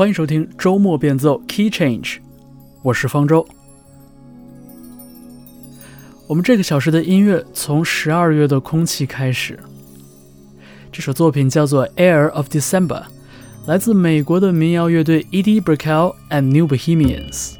欢迎收听周末变奏 Key Change，我是方舟。我们这个小时的音乐从十二月的空气开始。这首作品叫做《Air of December》，来自美国的民谣乐队 Eddie Brickell and New Bohemians。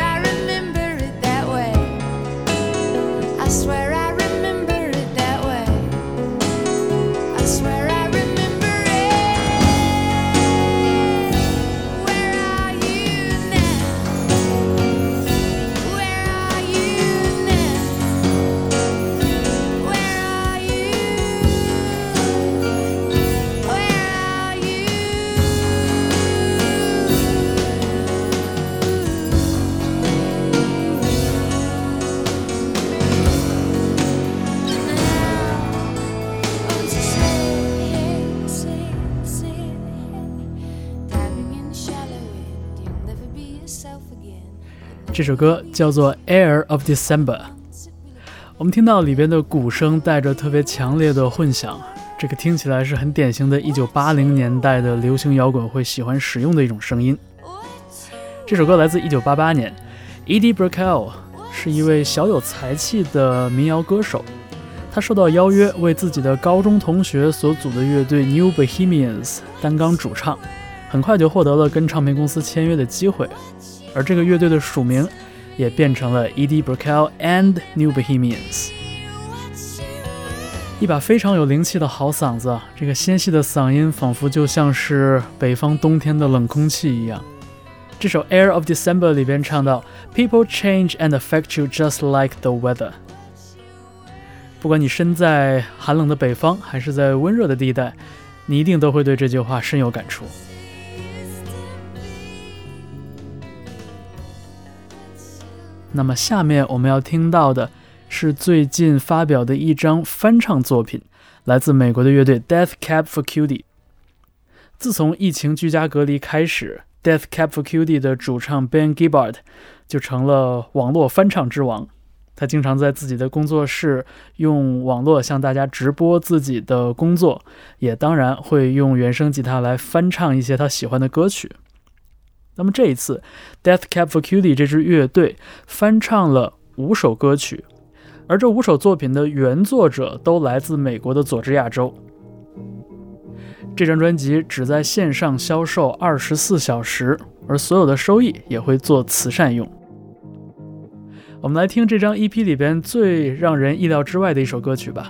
这首歌叫做《Air of December》，我们听到里边的鼓声带着特别强烈的混响，这个听起来是很典型的1980年代的流行摇滚会喜欢使用的一种声音。这首歌来自1988年，Eddie Brickell 是一位小有才气的民谣歌手，他受到邀约为自己的高中同学所组的乐队 New Bohemians 担纲主唱，很快就获得了跟唱片公司签约的机会，而这个乐队的署名也变成了 edie brokel and new bohemians 一把非常有灵气的好嗓子这个纤细的嗓音仿佛就像是北方冬天的冷空气一样。这首 air of december 里边唱到 people change and affect you just like the weather 不管你身在寒冷的北方还是在温热的地带你一定都会对这句话深有感触。那么，下面我们要听到的。是最近发表的一张翻唱作品，来自美国的乐队 Death Cab for Cutie。自从疫情居家隔离开始，Death Cab for Cutie 的主唱 Ben Gibbard 就成了网络翻唱之王。他经常在自己的工作室用网络向大家直播自己的工作，也当然会用原声吉他来翻唱一些他喜欢的歌曲。那么这一次，Death Cab for Cutie 这支乐队翻唱了五首歌曲。而这五首作品的原作者都来自美国的佐治亚州。这张专辑只在线上销售二十四小时，而所有的收益也会做慈善用。我们来听这张 EP 里边最让人意料之外的一首歌曲吧，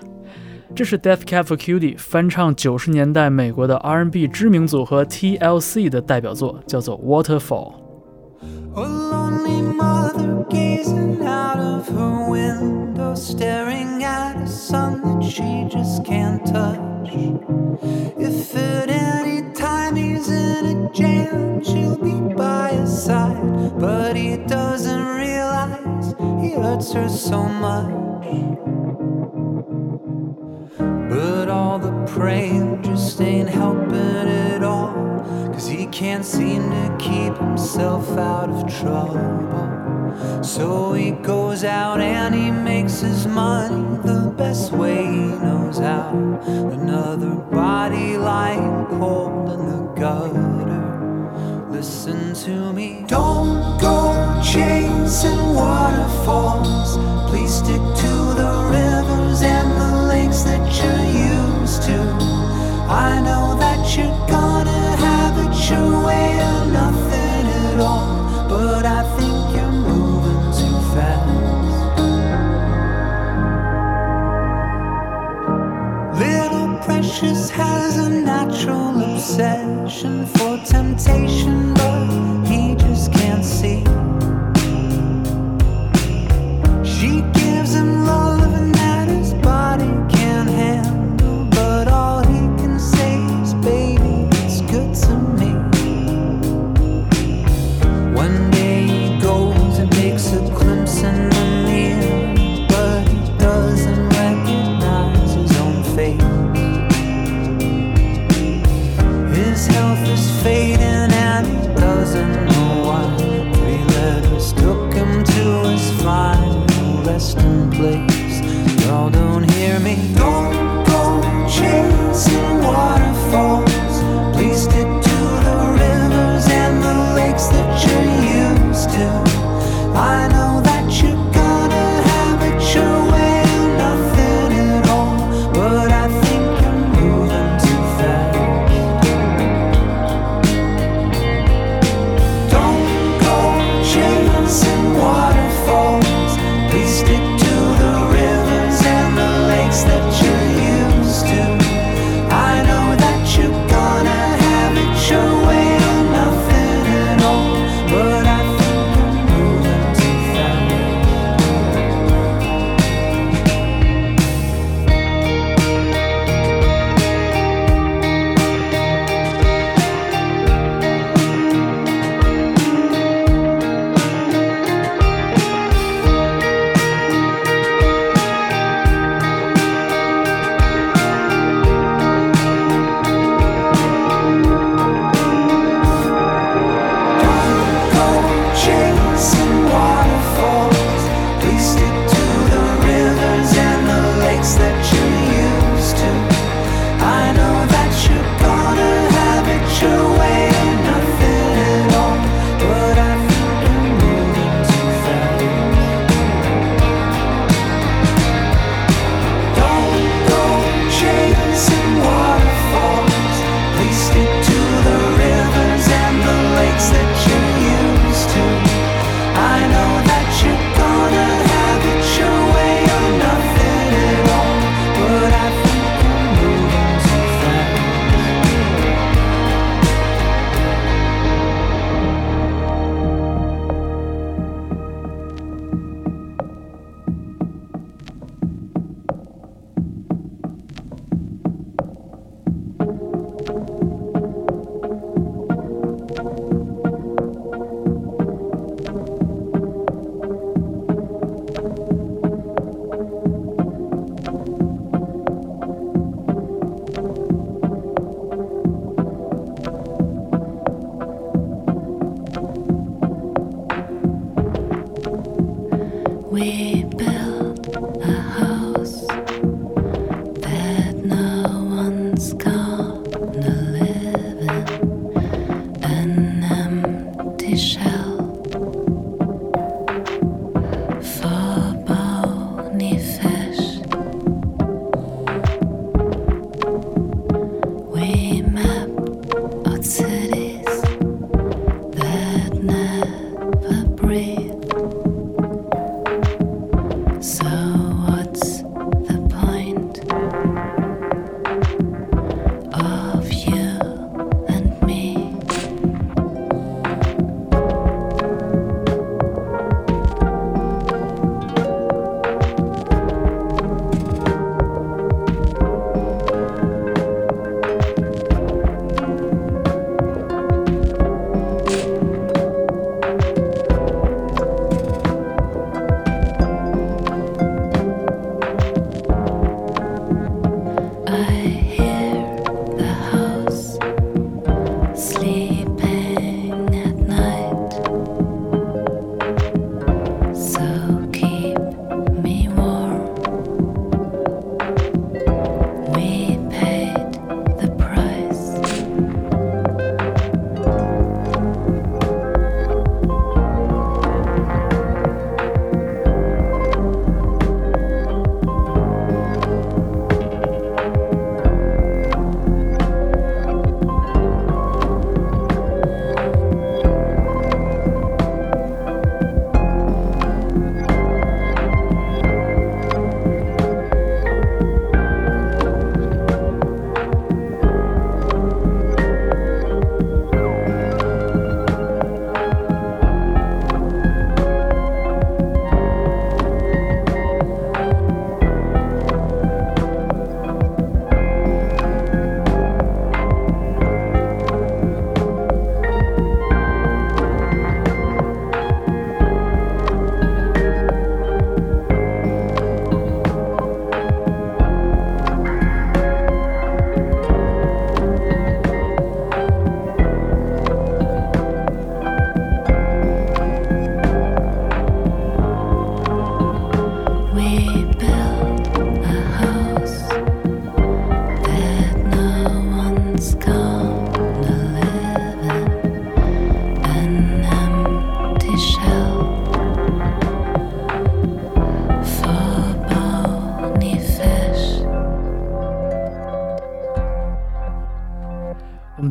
这是 Death Cab for Cutie 翻唱九十年代美国的 R&B 知名组合 TLC 的代表作，叫做 Waterfall。staring at a sun that she just can't touch. If at any time he's in a jam, she'll be by his side. But he doesn't realize he hurts her so much. But all the praying just ain't helping at all. Cause he can't seem to keep himself out of trouble. So he goes out and he makes his money the best way he knows how. Another body lying cold in the gutter. Listen to me. Don't go chasing waterfalls. Please stick to the rivers and the lakes that you're used to. I know that you're gonna have it your way or nothing at all. But I think you're moving too fast. Little Precious has a natural obsession for temptation, but he just can't see.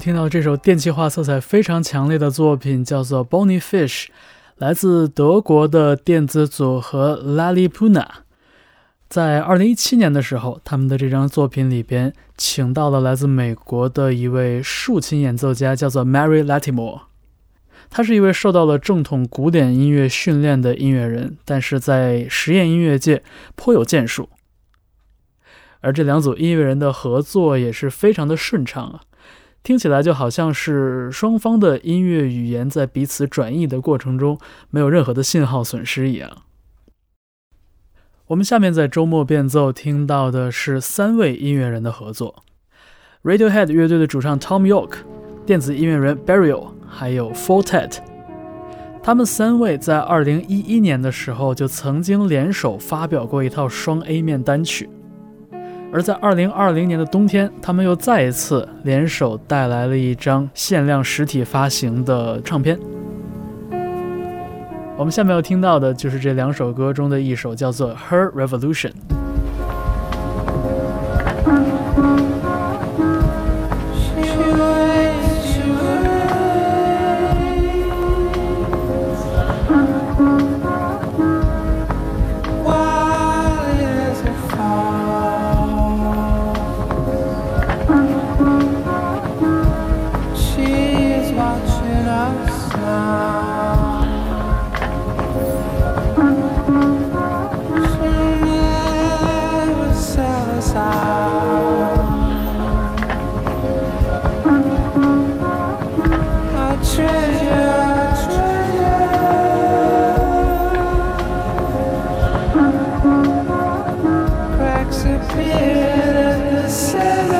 听到这首电气化色彩非常强烈的作品，叫做《Bonnie Fish》，来自德国的电子组合 Lalipuna。在二零一七年的时候，他们的这张作品里边，请到了来自美国的一位竖琴演奏家，叫做 Mary Latimore。他是一位受到了正统古典音乐训练的音乐人，但是在实验音乐界颇有建树。而这两组音乐人的合作也是非常的顺畅啊。听起来就好像是双方的音乐语言在彼此转译的过程中没有任何的信号损失一样。我们下面在周末变奏听到的是三位音乐人的合作：Radiohead 乐队的主唱 Tom York、电子音乐人 Burial，还有 Fortet。他们三位在2011年的时候就曾经联手发表过一套双 A 面单曲。而在二零二零年的冬天，他们又再一次联手带来了一张限量实体发行的唱片。我们下面要听到的就是这两首歌中的一首，叫做《Her Revolution》。Cracks appeared at the center.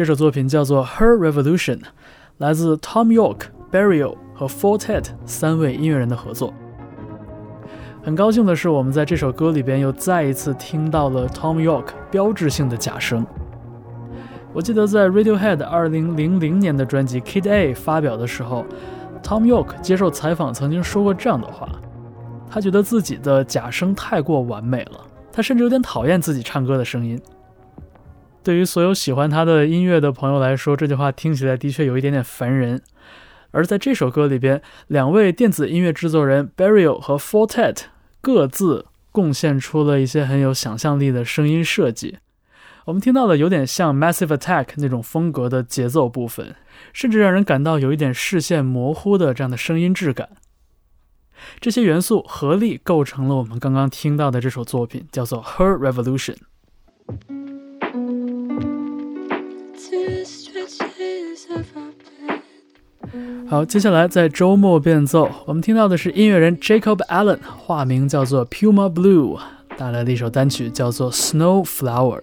这首作品叫做《Her Revolution》，来自 Tom York、Burial 和 Fortet 三位音乐人的合作。很高兴的是，我们在这首歌里边又再一次听到了 Tom York 标志性的假声。我记得在 Radiohead 2000年的专辑《Kid A》发表的时候，Tom York 接受采访曾经说过这样的话：他觉得自己的假声太过完美了，他甚至有点讨厌自己唱歌的声音。对于所有喜欢他的音乐的朋友来说，这句话听起来的确有一点点烦人。而在这首歌里边，两位电子音乐制作人 Burial 和 Fortet 各自贡献出了一些很有想象力的声音设计。我们听到了有点像 Massive Attack 那种风格的节奏部分，甚至让人感到有一点视线模糊的这样的声音质感。这些元素合力构成了我们刚刚听到的这首作品，叫做 Her Revolution。好，接下来在周末变奏，我们听到的是音乐人 Jacob Allen，化名叫做 Puma Blue，带来的一首单曲叫做 Snow Flower。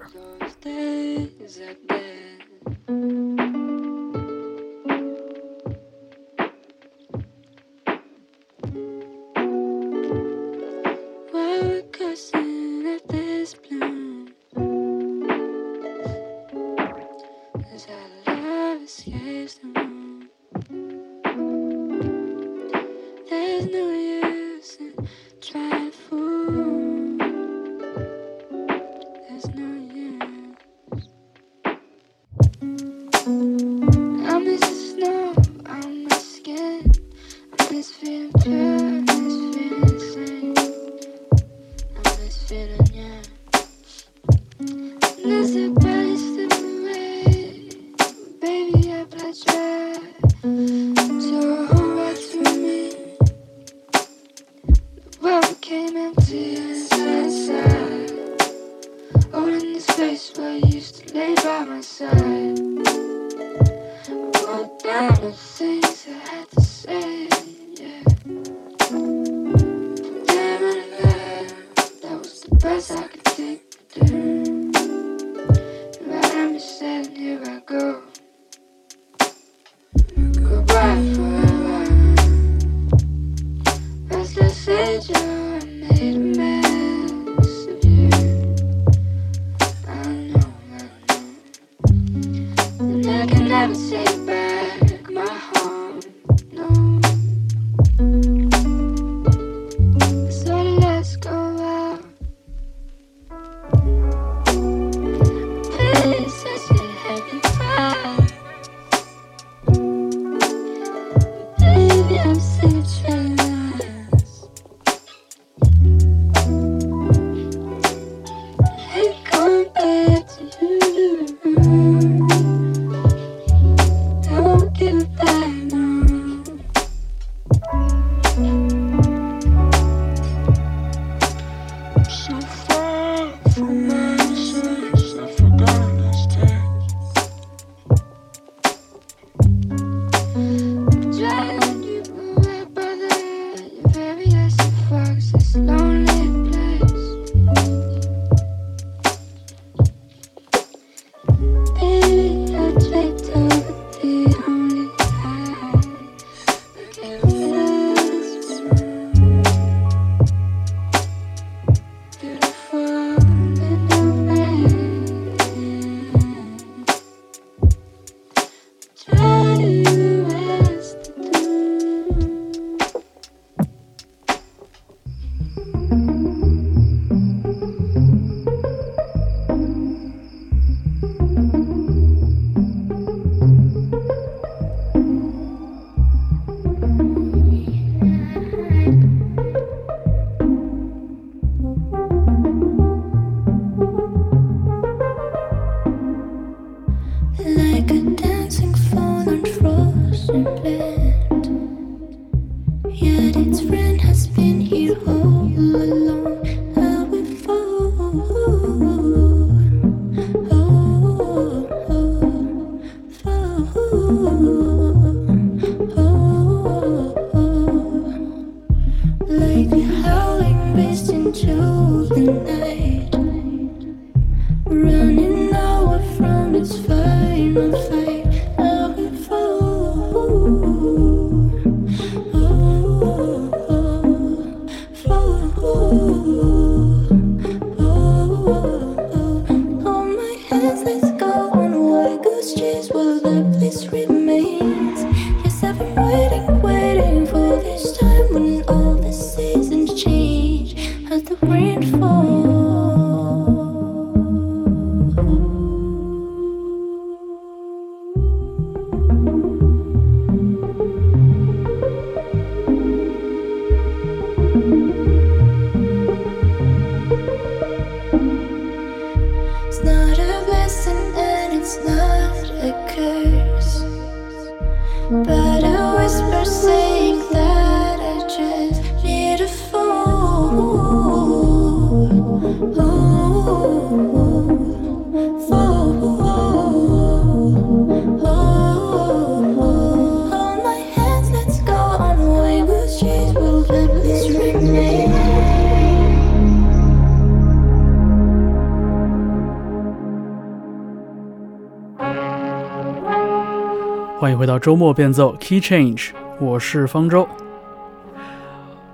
周末变奏 Key Change，我是方舟。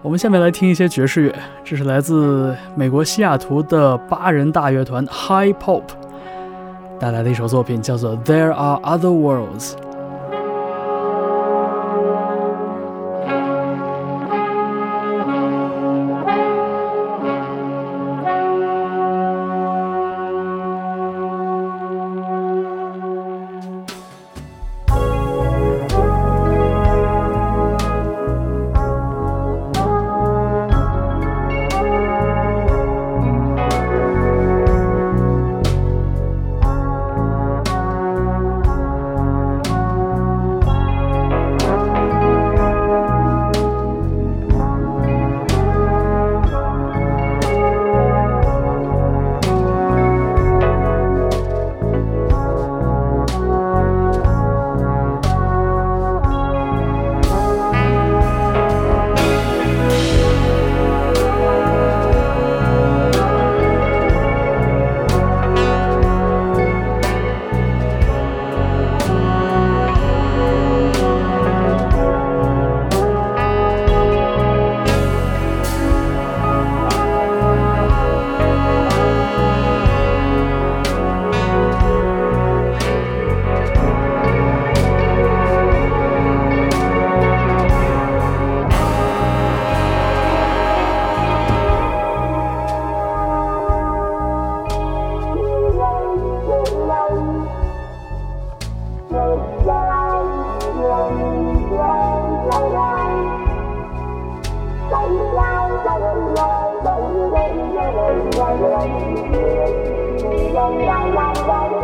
我们下面来听一些爵士乐，这是来自美国西雅图的八人大乐团 High Pop 带来的一首作品，叫做 There Are Other Worlds。wow wow wow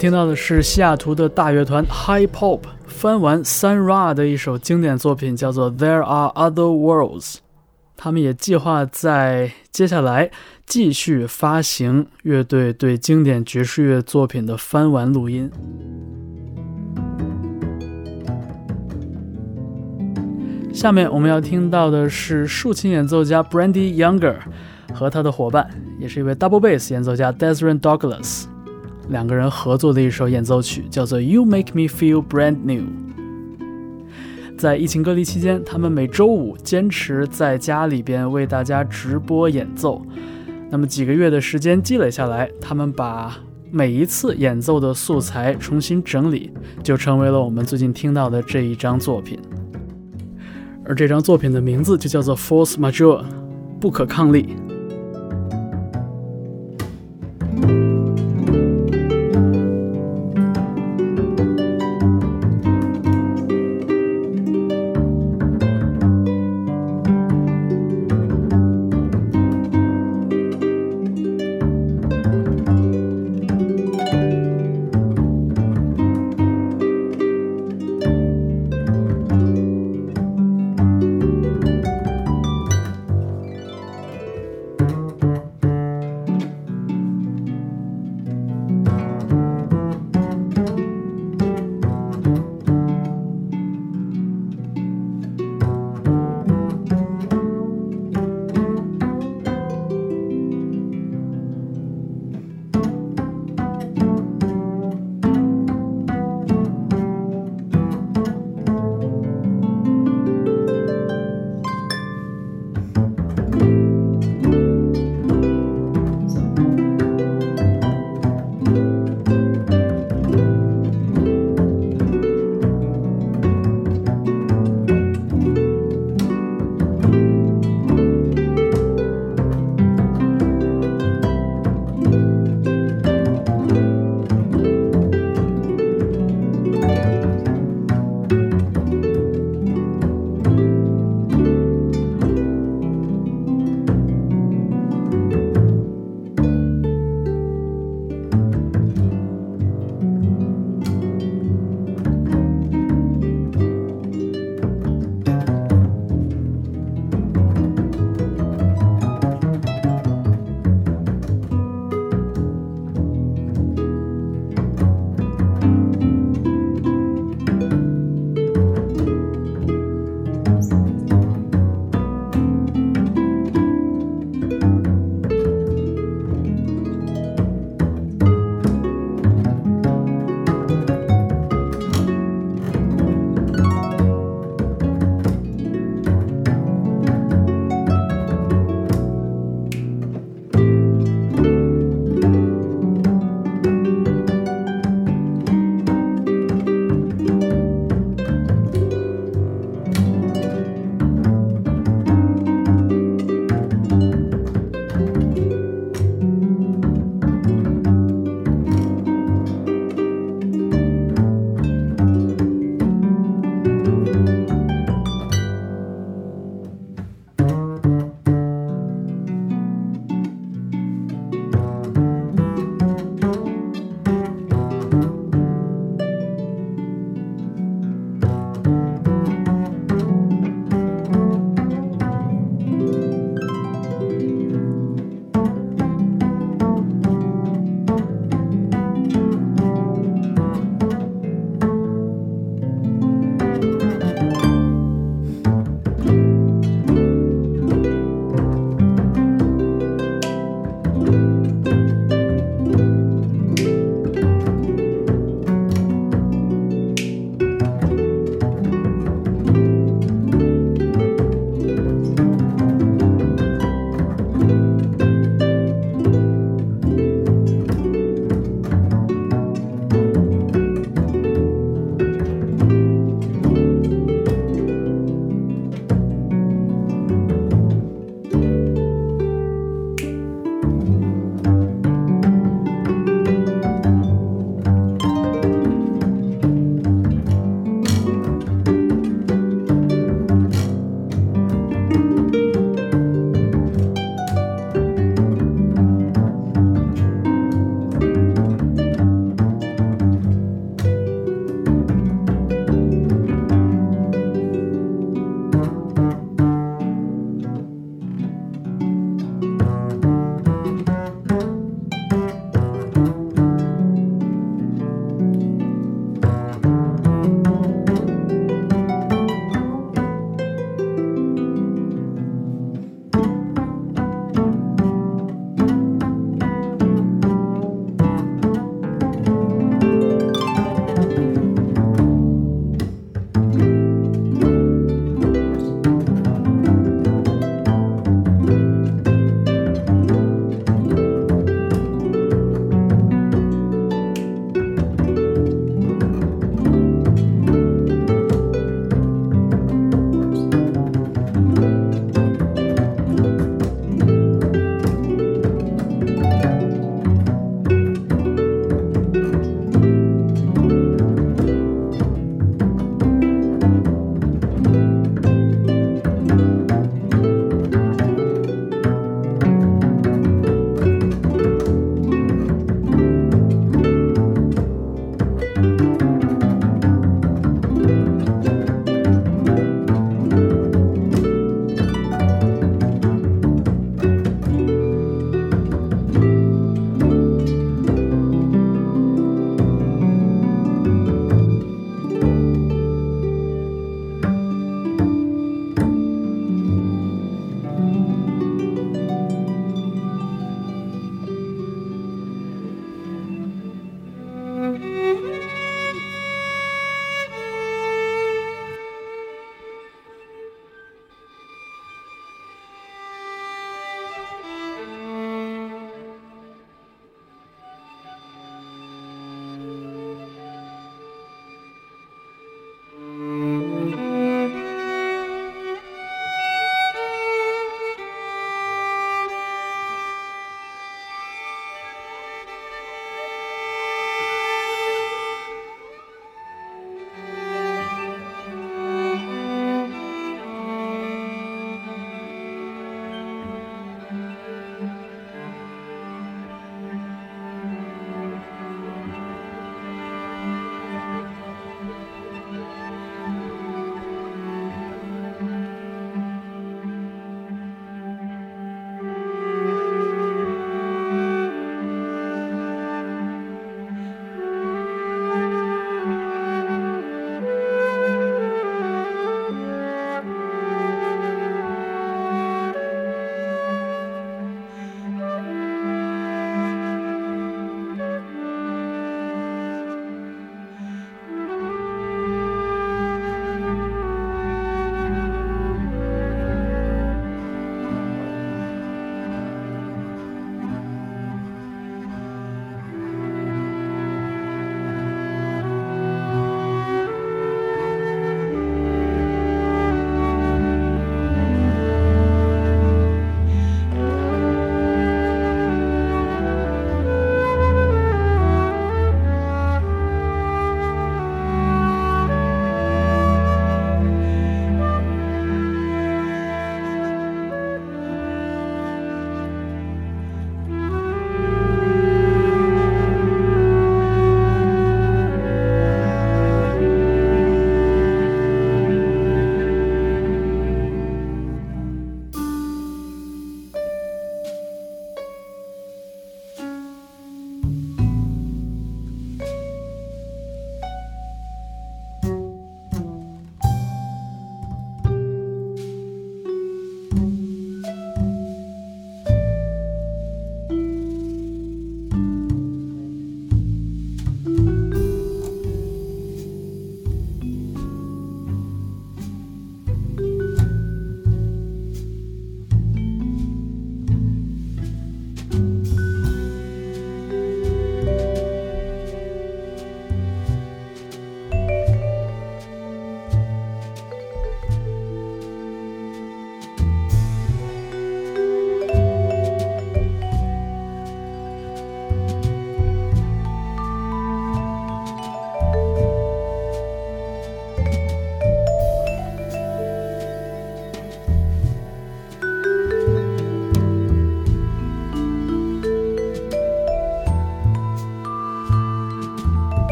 听到的是西雅图的大乐团 High Pop 翻完 Sun Ra 的一首经典作品，叫做《There Are Other Worlds》。他们也计划在接下来继续发行乐队对经典爵士乐作品的翻完录音。下面我们要听到的是竖琴演奏家 Brandy Younger 和他的伙伴，也是一位 double bass 演奏家 Desron Douglas。两个人合作的一首演奏曲，叫做《You Make Me Feel Brand New》。在疫情隔离期间，他们每周五坚持在家里边为大家直播演奏。那么几个月的时间积累下来，他们把每一次演奏的素材重新整理，就成为了我们最近听到的这一张作品。而这张作品的名字就叫做《Force Majeure》，不可抗力。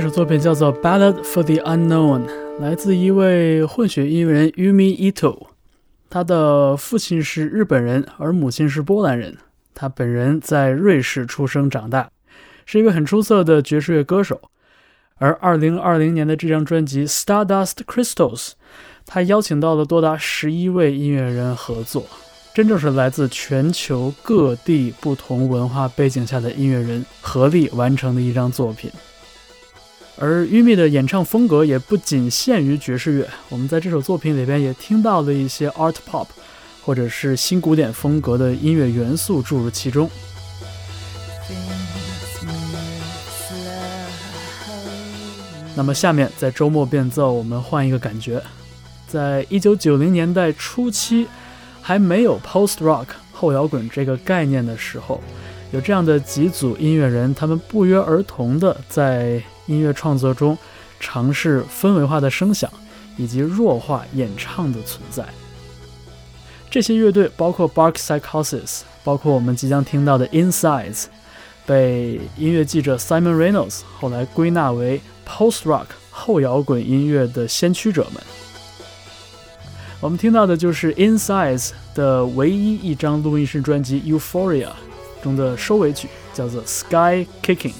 这首作品叫做《Ballad for the Unknown》，来自一位混血音乐人 Yumi Ito。他的父亲是日本人，而母亲是波兰人。他本人在瑞士出生长大，是一位很出色的爵士乐歌手。而2020年的这张专辑《Stardust Crystals》，他邀请到了多达十一位音乐人合作，真正是来自全球各地不同文化背景下的音乐人合力完成的一张作品。而 Yumi 的演唱风格也不仅限于爵士乐，我们在这首作品里边也听到了一些 Art Pop，或者是新古典风格的音乐元素注入其中。那么下面在周末变奏，我们换一个感觉，在一九九零年代初期，还没有 Post Rock 后摇滚这个概念的时候，有这样的几组音乐人，他们不约而同的在。音乐创作中，尝试氛围化的声响以及弱化演唱的存在。这些乐队包括 Bark Psychosis，包括我们即将听到的 Insides，被音乐记者 Simon Reynolds 后来归纳为 Post Rock 后摇滚音乐的先驱者们。我们听到的就是 Insides 的唯一一张录音室专辑 Euphoria 中的收尾曲，叫做 Sky Kicking。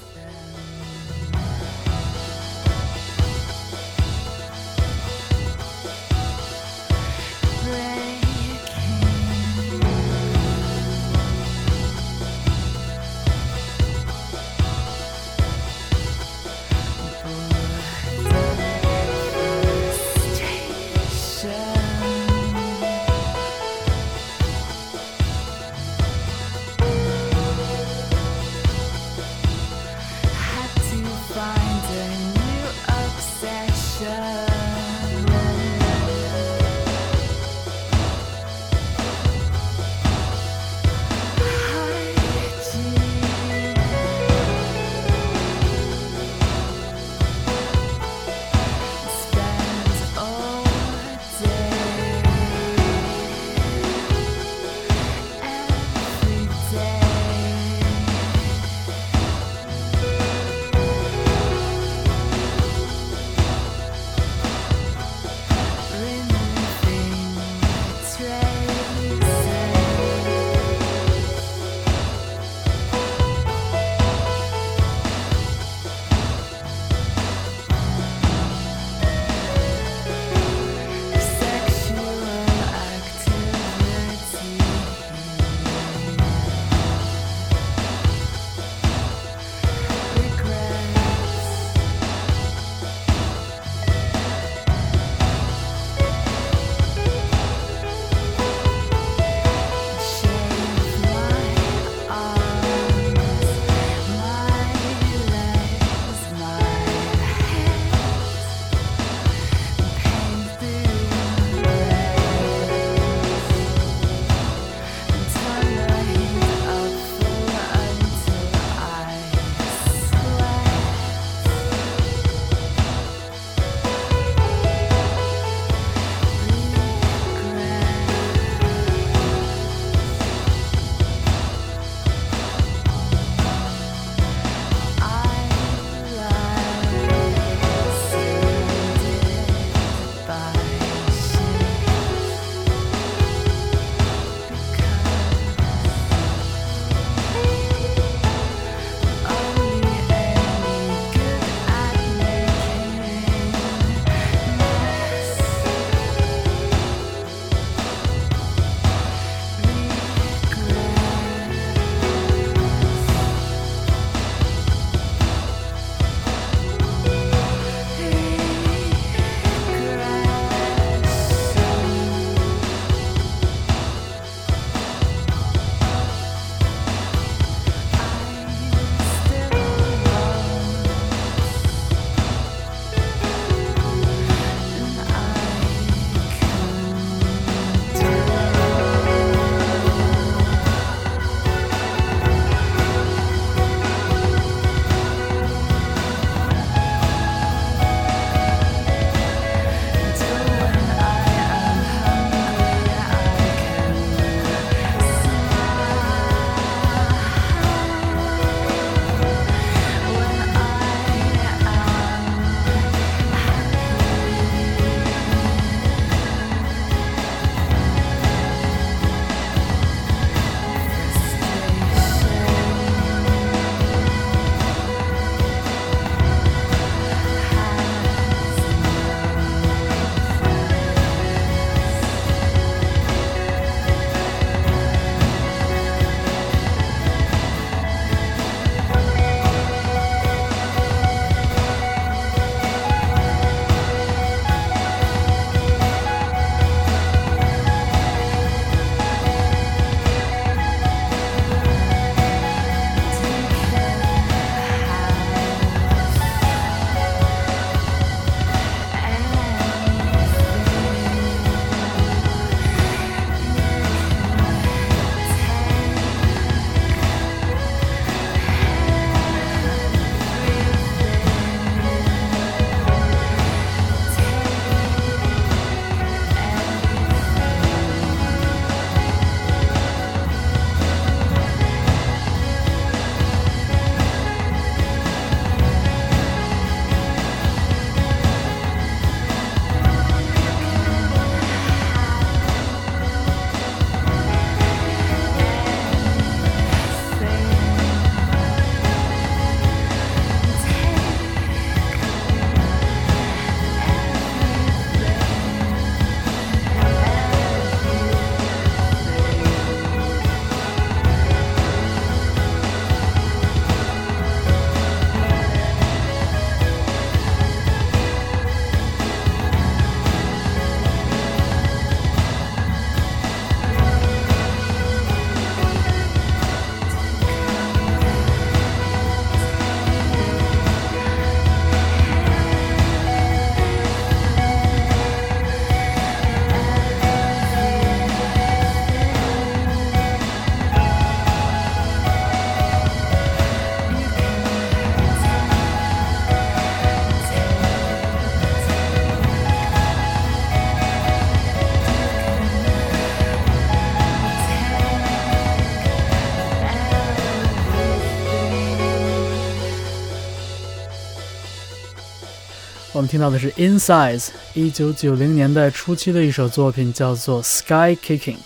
我们听到的是 Insize，一九九零年代初期的一首作品，叫做 Sky Kicking。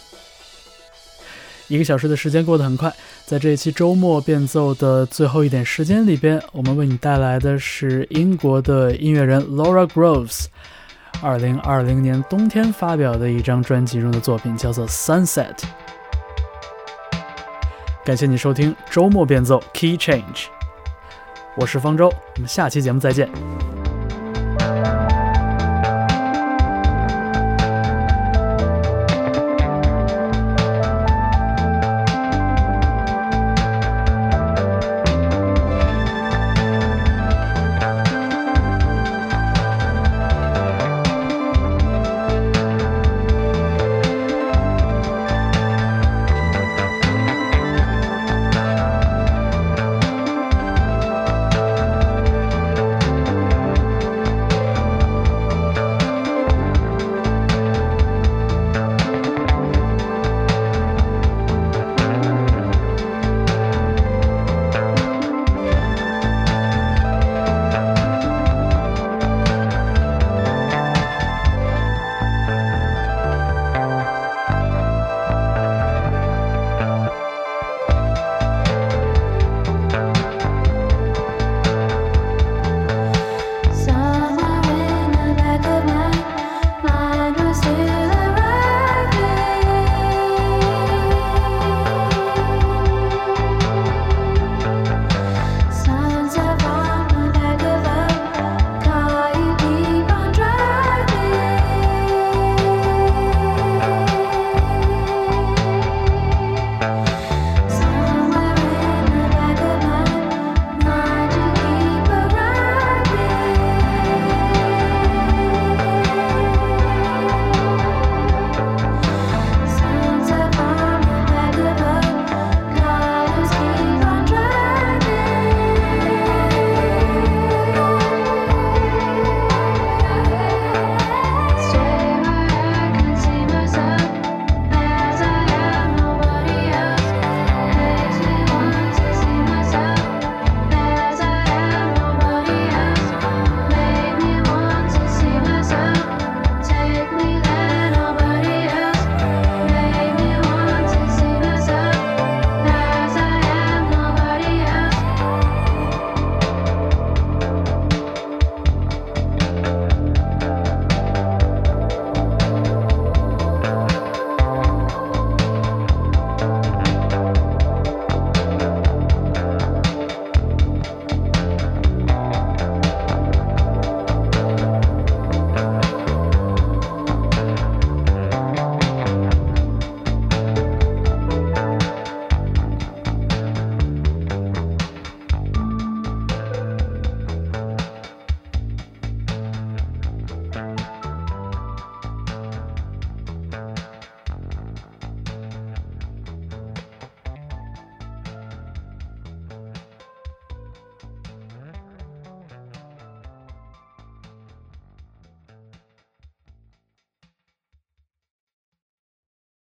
一个小时的时间过得很快，在这一期周末变奏的最后一点时间里边，我们为你带来的是英国的音乐人 Laura Groves，二零二零年冬天发表的一张专辑中的作品，叫做 Sunset。感谢你收听周末变奏 Key Change，我是方舟，我们下期节目再见。